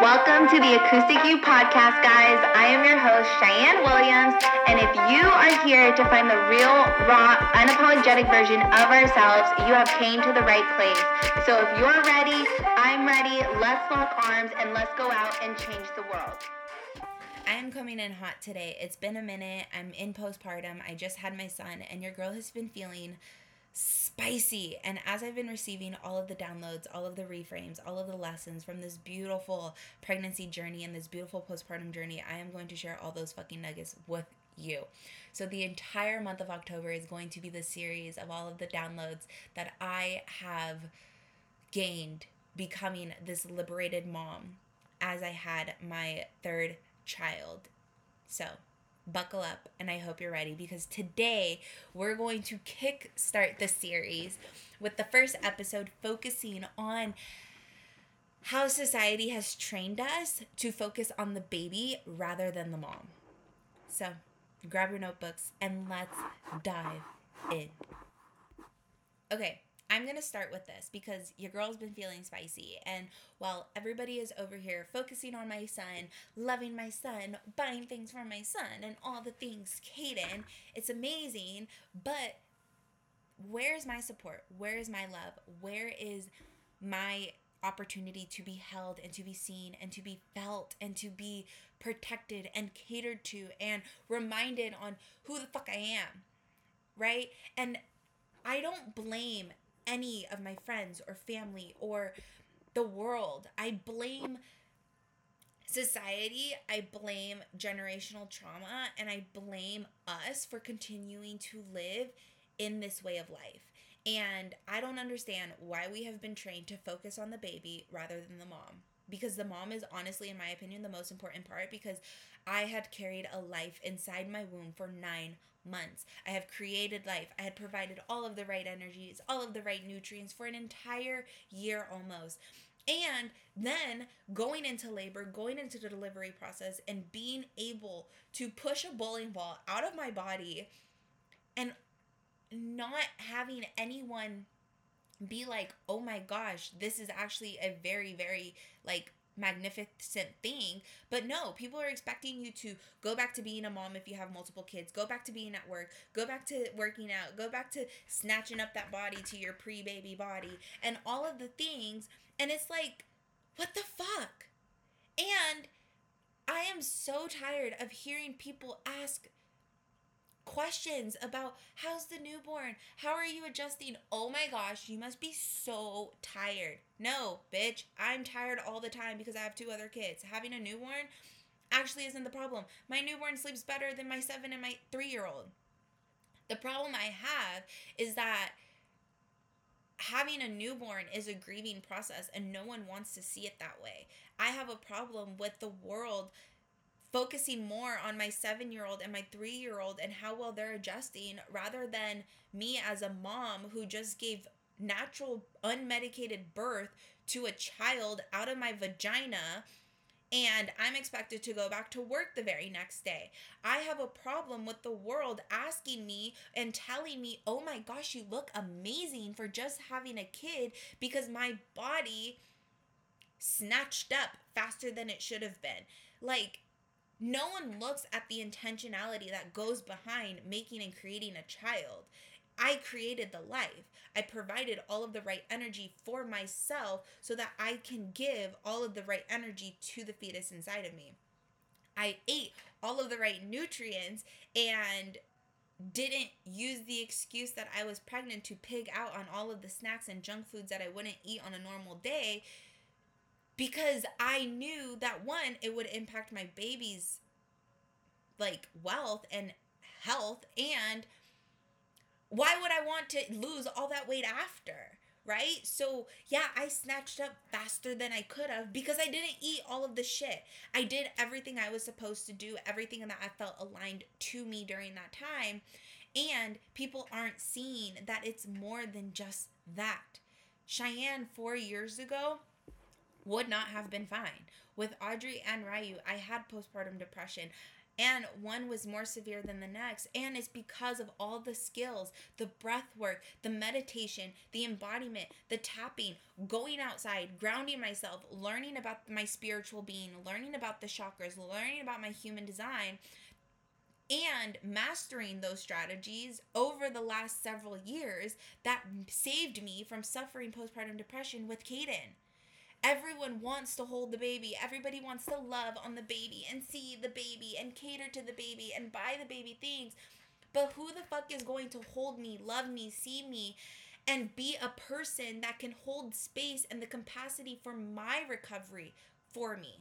Welcome to the Acoustic You podcast, guys. I am your host, Cheyenne Williams, and if you are here to find the real, raw, unapologetic version of ourselves, you have came to the right place. So if you're ready, I'm ready. Let's lock arms and let's go out and change the world. I am coming in hot today. It's been a minute. I'm in postpartum. I just had my son, and your girl has been feeling spicy. And as I've been receiving all of the downloads, all of the reframes, all of the lessons from this beautiful pregnancy journey and this beautiful postpartum journey, I am going to share all those fucking nuggets with you. So the entire month of October is going to be the series of all of the downloads that I have gained becoming this liberated mom as I had my third child. So, buckle up and I hope you're ready because today we're going to kick start the series with the first episode focusing on how society has trained us to focus on the baby rather than the mom. So, grab your notebooks and let's dive in. Okay, I'm going to start with this because your girl's been feeling spicy. And while everybody is over here focusing on my son, loving my son, buying things for my son, and all the things, Caden, it's amazing. But where's my support? Where is my love? Where is my opportunity to be held and to be seen and to be felt and to be protected and catered to and reminded on who the fuck I am? Right? And I don't blame any of my friends or family or the world. I blame society, I blame generational trauma, and I blame us for continuing to live in this way of life. And I don't understand why we have been trained to focus on the baby rather than the mom. Because the mom is honestly, in my opinion, the most important part because I had carried a life inside my womb for nine months. I have created life. I had provided all of the right energies, all of the right nutrients for an entire year almost. And then going into labor, going into the delivery process, and being able to push a bowling ball out of my body and not having anyone be like, oh my gosh, this is actually a very, very like magnificent thing. But no, people are expecting you to go back to being a mom if you have multiple kids, go back to being at work, go back to working out, go back to snatching up that body to your pre baby body, and all of the things. And it's like, what the fuck? And I am so tired of hearing people ask questions about how's the newborn? How are you adjusting? Oh my gosh, you must be so tired. No, bitch, I'm tired all the time because I have two other kids. Having a newborn actually isn't the problem. My newborn sleeps better than my seven and my three year old. The problem I have is that having a newborn is a grieving process and no one wants to see it that way. I have a problem with the world focusing more on my seven year old and my three year old and how well they're adjusting rather than me as a mom who just gave natural unmedicated birth to a child out of my vagina and I'm expected to go back to work the very next day. I have a problem with the world asking me and telling me, oh my gosh, you look amazing for just having a kid because my body snatched up faster than it should have been. Like, no one looks at the intentionality that goes behind making and creating a child. I created the life. I provided all of the right energy for myself so that I can give all of the right energy to the fetus inside of me. I ate all of the right nutrients and didn't use the excuse that I was pregnant to pig out on all of the snacks and junk foods that I wouldn't eat on a normal day because I knew that one, it would impact my baby's like wealth and health and why would I want to lose all that weight after? Right? So, yeah, I snatched up faster than I could have because I didn't eat all of the shit. I did everything I was supposed to do, everything that I felt aligned to me during that time. And people aren't seeing that it's more than just that. Cheyenne, four years ago, would not have been fine. With Audrey and Ryu, I had postpartum depression. and one was more severe than the next and it's because of all the skills the breath work the meditation the embodiment the tapping going outside grounding myself learning about my spiritual being learning about the chakras learning about my human design and mastering those strategies over the last several years that saved me from suffering postpartum depression with Caden. Everyone wants to hold the baby. Everybody wants to love on the baby and see the baby and cater to the baby and buy the baby things. But who the fuck is going to hold me, love me, see me, and be a person that can hold space and the capacity for my recovery for me?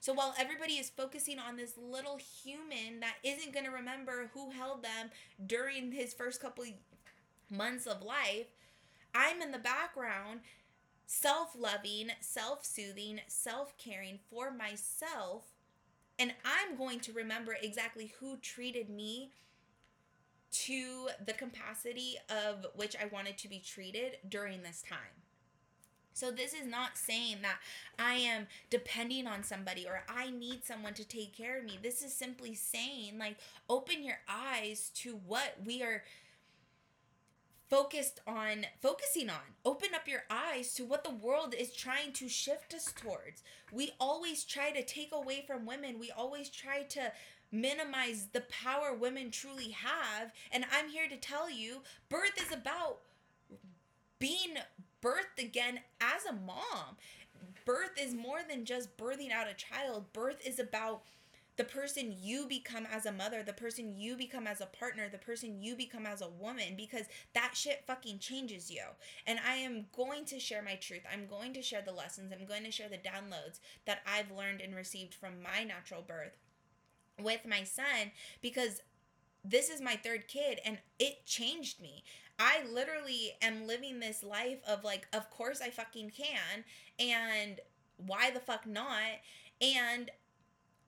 So while everybody is focusing on this little human that isn't going to remember who held them during his first couple months of life, I'm in the background self loving, self soothing, self caring for myself. And I'm going to remember exactly who treated me to the capacity of which I wanted to be treated during this time. So, this is not saying that I am depending on somebody or I need someone to take care of me. This is simply saying, like, open your eyes to what we are focused on focusing on open up your eyes to what the world is trying to shift us towards we always try to take away from women we always try to minimize the power women truly have and i'm here to tell you birth is about being birthed again as a mom. Birth is more than just birthing out a child. Birth is about the person you become as a mother, the person you become as a partner, the person you become as a woman, because that shit fucking changes you. And I am going to share my truth. I'm going to share the lessons. I'm going to share the downloads that I've learned and received from my natural birth with my son because this is my third kid and it changed me. I literally am living this life of like, of course I fucking can, and why the fuck not? And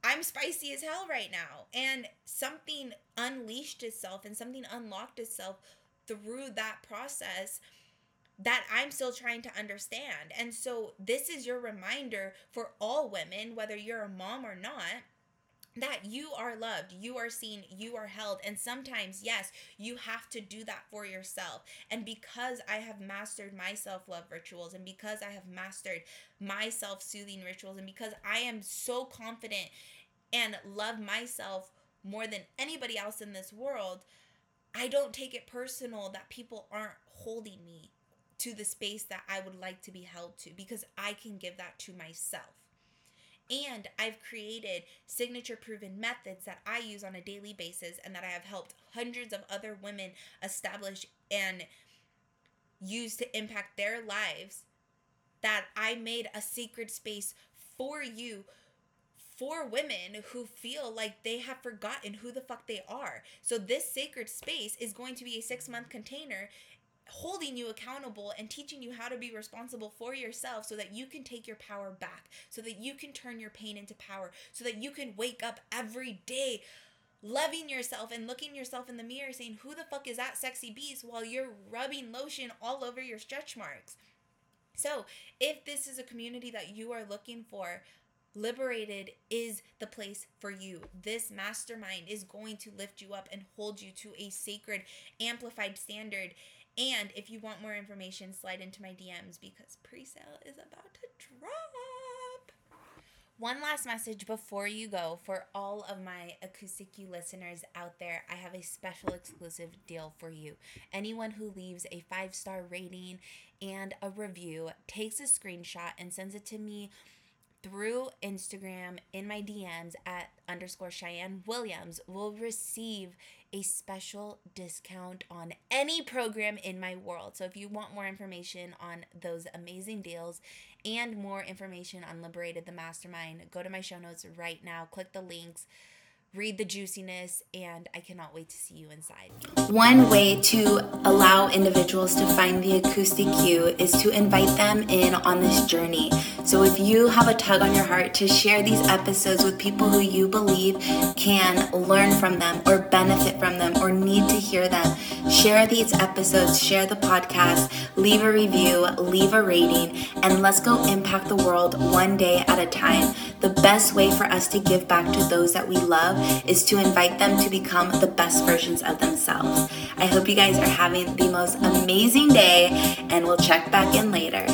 I'm spicy as hell right now. And something unleashed itself and something unlocked itself through that process that I'm still trying to understand. And so, this is your reminder for all women, whether you're a mom or not that you are loved, you are seen, you are held. And sometimes, yes, you have to do that for yourself. And because I have mastered my self love rituals, and because I have mastered my self soothing rituals, and because I am so confident and love myself more than anybody else in this world, I don't take it personal that people aren't holding me to the space that I would like to be held to because I can give that to myself. And I've created signature proven methods that I use on a daily basis and that I have helped hundreds of other women establish and use to impact their lives. That I made a sacred space for you for women who feel like they have forgotten who the fuck they are. So this sacred space is going to be a 6 month container holding you accountable and teaching you how to be responsible for yourself so that you can take your power back, so that you can turn your pain into power, so that you can wake up every day loving yourself and looking yourself in the mirror saying, Who the fuck is that sexy beast while you're rubbing lotion all over your stretch marks? So, if this is a community that you are looking for, Liberated is the place for you. This mastermind is going to lift you up and hold you to a sacred, amplified standard and if you want more information, slide into my DMs because pre sale is about to drop. One last message before you go for all of my Acoustic You listeners out there. I have a special exclusive deal for you. Anyone who leaves a five star rating and a review takes a screenshot and sends it to me through Instagram in my DMs at underscore Cheyenne Williams will receive a special discount on any program in my world. So if you want more information on those amazing deals and more information on Liberated the Mastermind, go to my show notes right now, click the links read the juiciness, and I cannot wait to see you inside. One way to allow individuals to find the Acoustic You is to invite them in on this journey. So if you have a tug on your heart to share these episodes with people who you believe can learn from them or benefit from them or need to hear them, share these episodes, share the podcast, leave a review, leave a rating, and let's go impact the world one day at a time. The best way for us to give back to those that we love is to invite them to become the best versions of themselves. I hope you guys are having the most amazing day, and we'll check back in later.